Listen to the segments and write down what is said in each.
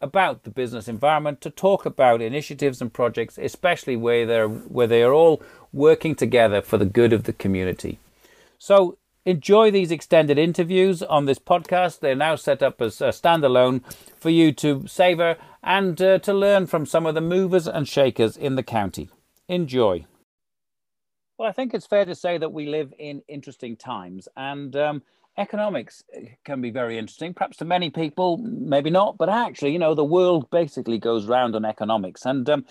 about the business environment, to talk about initiatives and projects, especially where they're where they are all working together for the good of the community. So enjoy these extended interviews on this podcast. They're now set up as a standalone for you to savor and uh, to learn from some of the movers and shakers in the county. Enjoy. Well, I think it's fair to say that we live in interesting times, and um, economics eh, can be very interesting, perhaps to many people, maybe not, but actually, you know, the world basically goes round on economics. And um,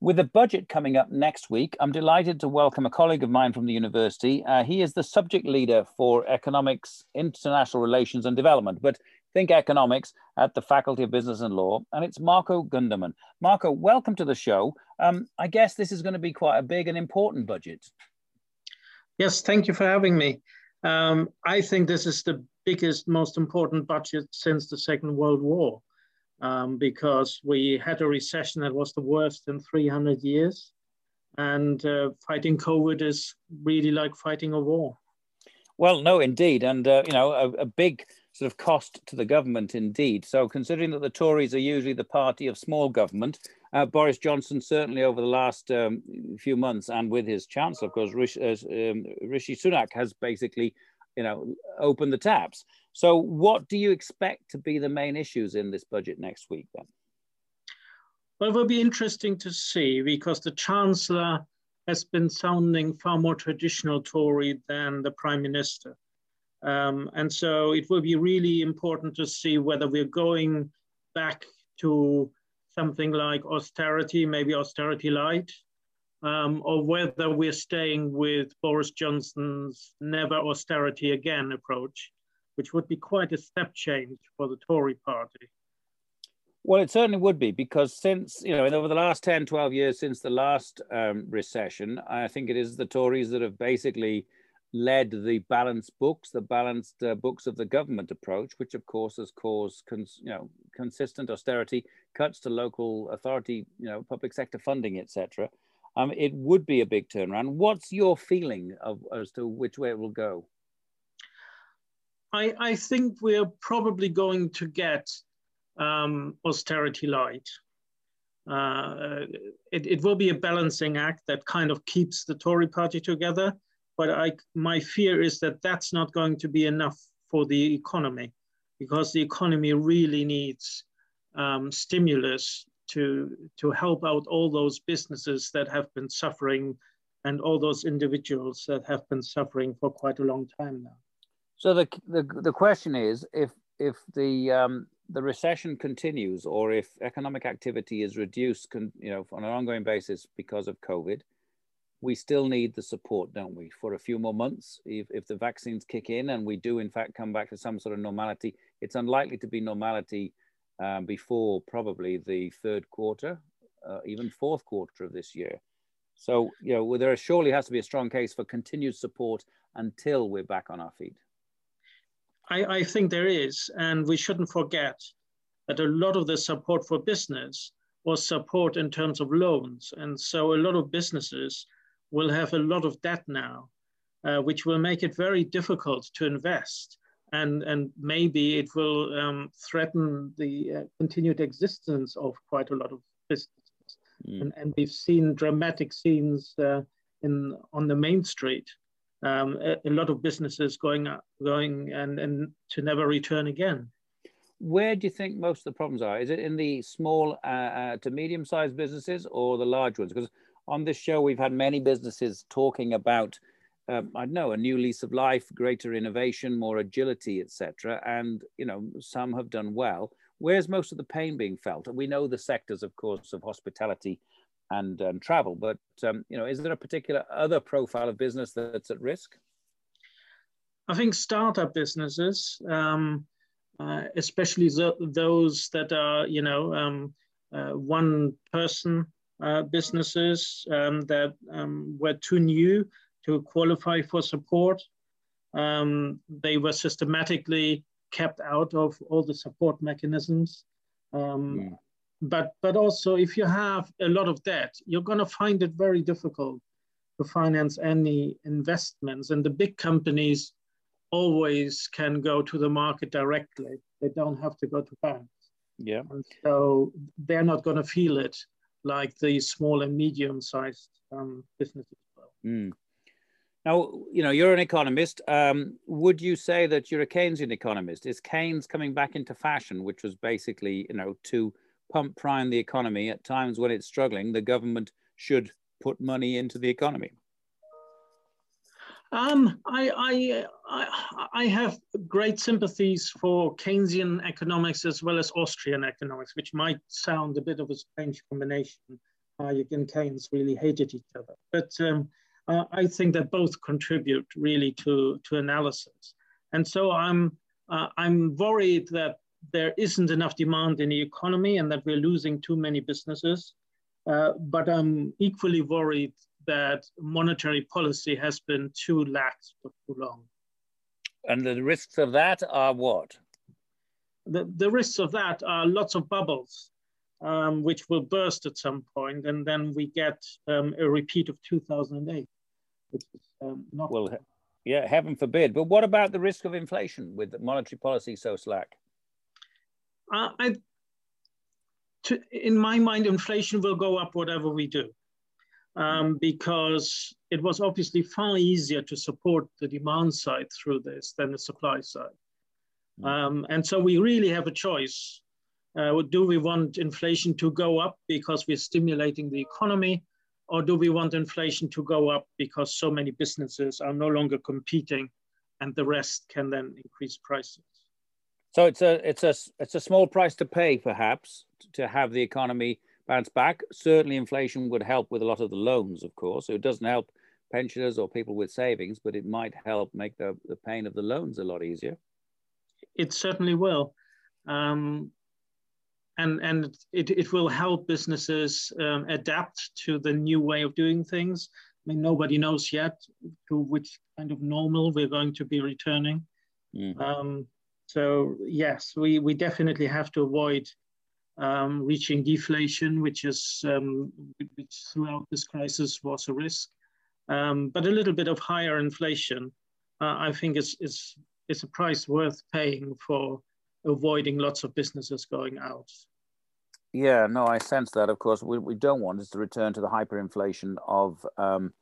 with the budget coming up next week, I'm delighted to welcome a colleague of mine from the university. Uh, he is the subject leader for economics, international relations, and development, but think economics at the Faculty of Business and Law, and it's Marco Gundermann. Marco, welcome to the show. Um, I guess this is going to be quite a big and important budget. Yes, thank you for having me. Um, I think this is the biggest, most important budget since the Second World War um, because we had a recession that was the worst in 300 years. And uh, fighting COVID is really like fighting a war. Well, no, indeed. And, uh, you know, a, a, big sort of cost to the government, indeed. So, considering that the Tories are usually the party of small government, uh, Boris Johnson certainly over the last um, few months, and with his chancellor, of course, Rishi, uh, um, Rishi Sunak has basically, you know, opened the taps. So, what do you expect to be the main issues in this budget next week then? Well, it will be interesting to see because the chancellor has been sounding far more traditional Tory than the prime minister. Um, and so it will be really important to see whether we're going back to something like austerity, maybe austerity light, um, or whether we're staying with Boris Johnson's never austerity again approach, which would be quite a step change for the Tory party. Well, it certainly would be because since, you know, over the last 10, 12 years since the last um, recession, I think it is the Tories that have basically led the balanced books, the balanced uh, books of the government approach, which of course has caused cons- you know consistent austerity, cuts to local authority, you know, public sector funding, etc. Um, it would be a big turnaround. What's your feeling of as to which way it will go? I, I think we're probably going to get um, austerity light. Uh, it, it will be a balancing act that kind of keeps the Tory party together but I, my fear is that that's not going to be enough for the economy because the economy really needs um, stimulus to, to help out all those businesses that have been suffering and all those individuals that have been suffering for quite a long time now. So the, the, the question is if, if the, um, the recession continues or if economic activity is reduced con, you know, on an ongoing basis because of COVID, we still need the support, don't we, for a few more months? If, if the vaccines kick in and we do, in fact, come back to some sort of normality, it's unlikely to be normality um, before probably the third quarter, uh, even fourth quarter of this year. So, you know, there surely has to be a strong case for continued support until we're back on our feet. I, I think there is, and we shouldn't forget that a lot of the support for business was support in terms of loans. And so a lot of businesses will have a lot of debt now, uh, which will make it very difficult to invest. And, and maybe it will um, threaten the uh, continued existence of quite a lot of businesses. Mm. And, and we've seen dramatic scenes uh, in, on the main street. Um, a, a, lot of businesses going, going and, and to never return again where do you think most of the problems are? Is it in the small uh, uh, to medium sized businesses or the large ones? Because on this show, we've had many businesses talking about, um, I don't know, a new lease of life, greater innovation, more agility, etc. And you know, some have done well. Where's most of the pain being felt? And we know the sectors, of course, of hospitality and um, travel, but um, you know, is there a particular other profile of business that's at risk? I think startup businesses, um, uh, especially those that are, you know, um, uh, one person uh, businesses um, that um, were too new to qualify for support. Um, they were systematically kept out of all the support mechanisms. Mm. But, but also, if you have a lot of debt, you're going to find it very difficult to finance any investments. And the big companies always can go to the market directly. They don't have to go to banks. Yeah. And so they're not going to feel it like the small and medium sized um, businesses will. Mm. Now, you know, you're an economist. Um, would you say that you're a Keynesian economist? Is Keynes coming back into fashion, which was basically, you know, to pump prime the economy at times when it's struggling, the government should put money into the economy? Um, I, I, I, have great sympathies for Keynesian economics as well as Austrian economics, which might sound a bit of a strange combination. Hayek and Keynes really hated each other. But um, uh, I think that both contribute really to, to analysis. And so I'm, uh, I'm worried that there isn't enough demand in the economy and that we're losing too many businesses. Uh, but I'm equally worried that monetary policy has been too lax for too long. And the risks of that are what? The, the risks of that are lots of bubbles, um, which will burst at some point, and then we get um, a repeat of 2008, which is um, not. Well, yeah, heaven forbid. But what about the risk of inflation with monetary policy so slack? Uh, I, to, in my mind, inflation will go up whatever we do um, because it was obviously far easier to support the demand side through this than the supply side. Hmm. Um, and so we really have a choice. Uh, do we want inflation to go up because we're stimulating the economy? Or do we want inflation to go up because so many businesses are no longer competing and the rest can then increase prices? So it's a it's a it's a small price to pay, perhaps, to have the economy bounce back. Certainly, inflation would help with a lot of the loans, of course. So it doesn't help pensioners or people with savings, but it might help make the, the pain of the loans a lot easier. It certainly will. Um, and and it, it will help businesses um, adapt to the new way of doing things. I mean, nobody knows yet to which kind of normal we're going to be returning. Mm. Um, so yes, we, we definitely have to avoid um, reaching deflation, which is um, which throughout this crisis was a risk. Um, but a little bit of higher inflation, uh, I think, is, is, is a price worth paying for avoiding lots of businesses going out. Yeah, no, I sense that. Of course, what we don't want is to return to the hyperinflation of um,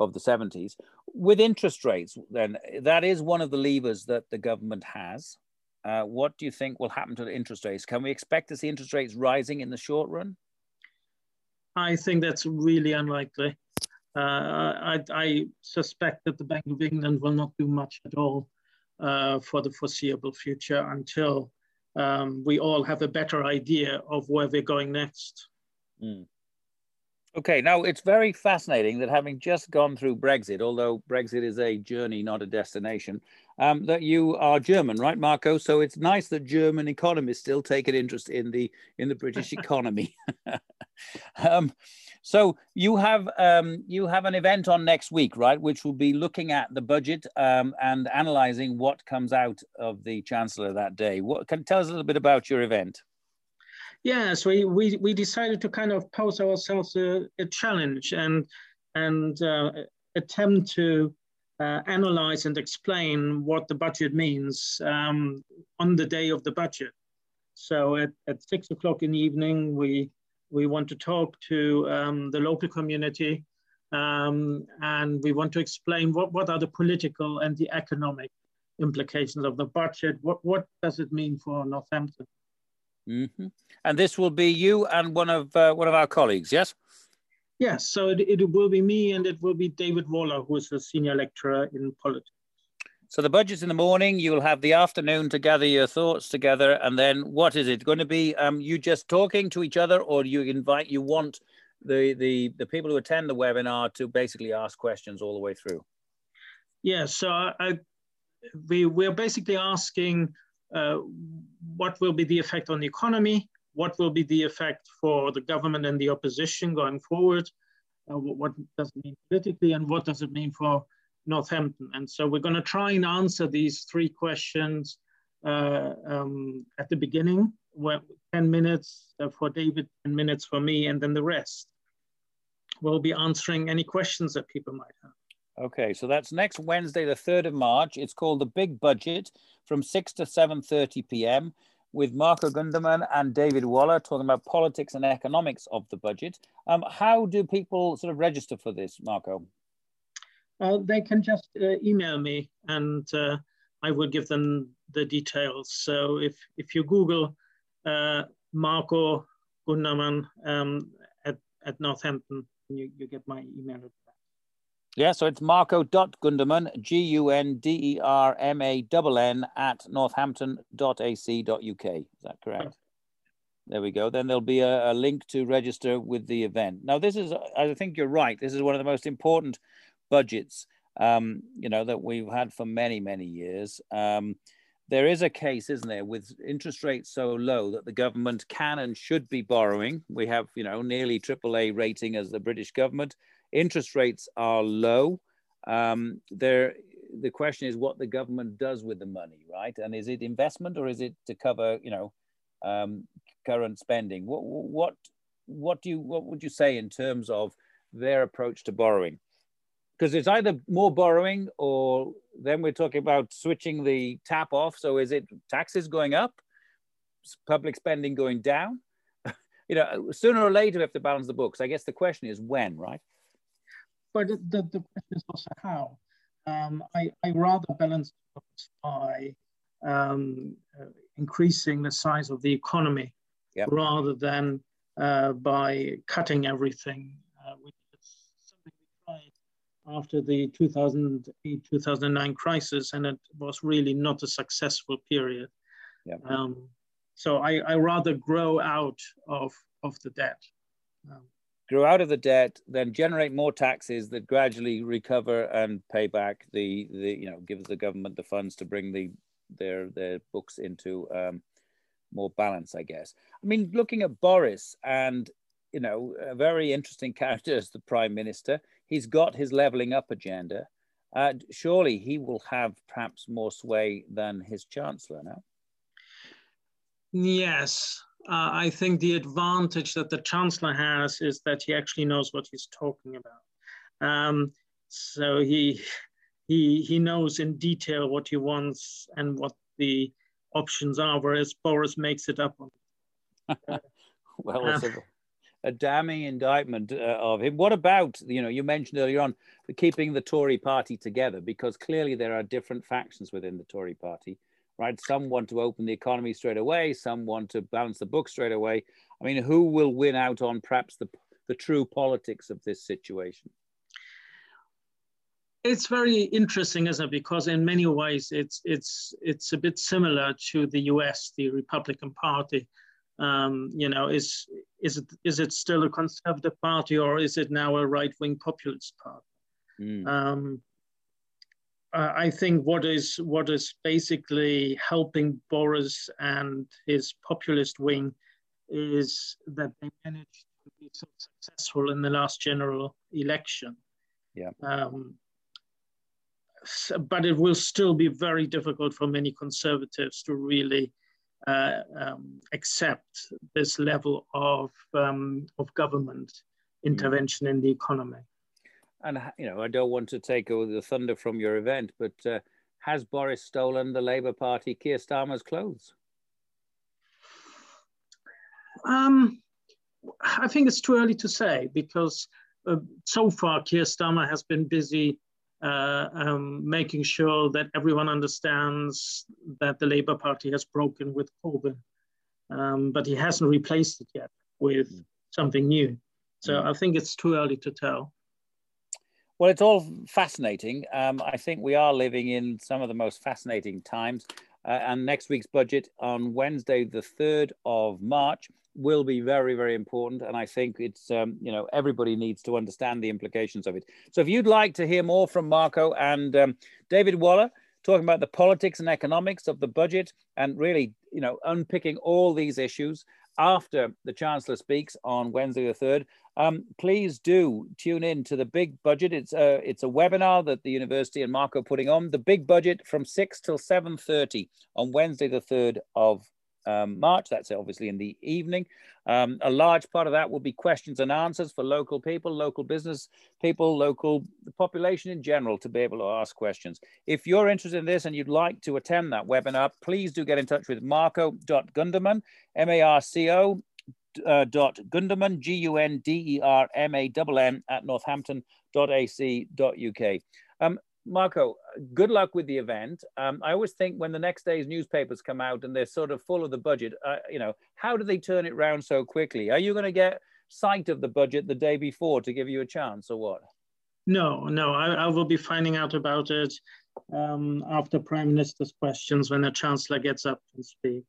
of the 70s. With interest rates, then that is one of the levers that the government has. Uh, what do you think will happen to the interest rates? Can we expect to see interest rates rising in the short run? I think that's really unlikely. Uh, I, I, suspect that the Bank of England will not do much at all uh, for the foreseeable future until um, we all have a better idea of where we're going next. Mm. Okay, now it's very fascinating that having just gone through Brexit, although Brexit is a journey, not a destination, um, that you are German, right, Marco? So it's nice that German economists still take an interest in the in the British economy. um, so you have um, you have an event on next week, right, which will be looking at the budget um, and analysing what comes out of the Chancellor that day. What can tell us a little bit about your event? Yes, we, we, we decided to kind of pose ourselves a, a challenge and, and uh, attempt to uh, analyze and explain what the budget means um, on the day of the budget. So at, at six o'clock in the evening, we, we want to talk to um, the local community um, and we want to explain what, what are the political and the economic implications of the budget. What, what does it mean for Northampton? Mm-hmm. And this will be you and one of uh, one of our colleagues, yes? Yes. So it, it will be me, and it will be David Waller, who is a senior lecturer in politics. So the budget's in the morning. You will have the afternoon to gather your thoughts together, and then what is it going to be? Um, you just talking to each other, or you invite you want the the the people who attend the webinar to basically ask questions all the way through? Yeah. So I, I we we're basically asking uh, what will be the effect on the economy? What will be the effect for the government and the opposition going forward? Uh, what does it mean politically, and what does it mean for Northampton? And so we're going to try and answer these three questions uh, um, at the beginning, 10 minutes uh, for David, 10 minutes for me, and then the rest. We'll be answering any questions that people might have. Okay, so that's next Wednesday, the 3rd of March. It's called The Big Budget from 6 to 7.30 p.m with Marco Gundermann and David Waller talking about politics and economics of the budget. Um, how do people sort of register for this, Marco? They can just uh, email me and uh, I will give them the details. So if, if you Google uh, Marco Gundermann um, at, at Northampton, you, you get my email address. Yeah, so it's marco.gundermann, G U N D E R M A N N, at northampton.ac.uk. Is that correct? There we go. Then there'll be a, a, link to register with the event. Now, this is, I think you're right, this is one of the most important budgets, um, you know, that we've had for many, many years. Um, there is a case, isn't there, with interest rates so low that the government can and should be borrowing. We have, you know, nearly AAA rating as the British government interest rates are low. Um, there, the question is what the government does with the money, right? And is it investment or is it to cover, you know, um, current spending? What, what, what do you, what would you say in terms of their approach to borrowing? Because it's either more borrowing or then we're talking about switching the tap off. So is it taxes going up, public spending going down? you know, sooner or later we have to balance the books. I guess the question is when, right? But the, the question is also how. Um, I, I rather balance by um, uh, increasing the size of the economy yep. rather than uh, by cutting everything, uh, which is something we tried after the 2008 2009 crisis, and it was really not a successful period. Yep. Um, so I, I rather grow out of, of the debt. Grow out of the debt, then generate more taxes that gradually recover and pay back the, the you know, gives the government the funds to bring the their their books into um, more balance, I guess. I mean, looking at Boris and you know, a very interesting character as the prime minister. He's got his leveling up agenda. Uh, surely he will have perhaps more sway than his chancellor now. Yes, uh, I think the advantage that the chancellor has is that he actually knows what he's talking about. Um, so he he he knows in detail what he wants and what the options are, whereas Boris makes it up. well, it's a, a, damning indictment uh, of him. What about you know you mentioned earlier on keeping the Tory party together because clearly there are different factions within the Tory party right? Some want to open the economy straight away, some want to balance the book straight away. I mean, who will win out on perhaps the, the true politics of this situation? It's very interesting, isn't it? Because in many ways, it's it's it's a bit similar to the U.S., the Republican Party. Um, you know, is is it is it still a conservative party or is it now a right-wing populist party? Mm. Um, uh, I think what is what is basically helping Boris and his populist wing is that they managed to be so successful in the last general election. Yeah. Um, so, but it will still be very difficult for many conservatives to really uh, um, accept this level of um, of government mm. intervention mm. in the economy and you know, I don't want to take over the thunder from your event, but uh, has Boris stolen the Labour Party Keir Starmer's clothes? Um, I think it's too early to say because uh, so far Keir Starmer has been busy uh, um, making sure that everyone understands that the Labour Party has broken with Corbyn, um, but he hasn't replaced it yet with mm. something new. So mm. I think it's too early to tell. Well, it's all fascinating. Um, I think we are living in some of the most fascinating times. Uh, and next week's budget on Wednesday, the 3rd of March, will be very, very important. And I think it's, um, you know, everybody needs to understand the implications of it. So if you'd like to hear more from Marco and um, David Waller, talking about the politics and economics of the budget and really, you know, unpicking all these issues, after the Chancellor speaks on Wednesday the 3rd, um, please do tune in to the big budget. It's a, it's a webinar that the university and Marco are putting on. The big budget from 6 till 7.30 on Wednesday the 3rd of um, March. That's obviously in the evening. Um, a large part of that will be questions and answers for local people, local business people, local population in general to be able to ask questions. If you're interested in this and you'd like to attend that webinar, please do get in touch with marco.gundermann, M-A-R-C-O uh, dot Gundermann, G-U-N-D-E-R-M-A-N-N at northampton.ac.uk. Um, Marco, good luck with the event. Um, I always think when the next day's newspapers come out and they're sort of full of the budget, uh, you know, how do they turn it around so quickly? Are you going to get sight of the budget the day before to give you a chance or what? No, no, I, I will be finding out about it um, after Prime Minister's questions when the Chancellor gets up and speaks.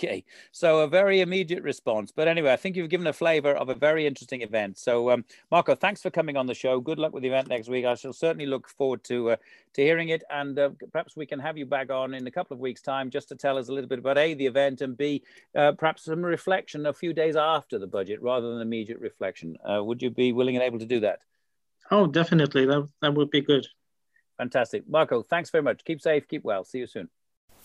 Okay, so a very immediate response. But anyway, I think you've given a flavour of a very interesting event. So, um, Marco, thanks for coming on the show. Good luck with the event next week. I shall certainly look forward to uh, to hearing it, and uh, perhaps we can have you back on in a couple of weeks' time just to tell us a little bit about a the event and b uh, perhaps some reflection a few days after the budget rather than immediate reflection. Uh, would you be willing and able to do that? Oh, definitely. That that would be good. Fantastic, Marco. Thanks very much. Keep safe. Keep well. See you soon.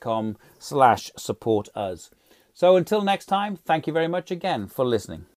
com slash support us. So until next time, thank you very much again for listening.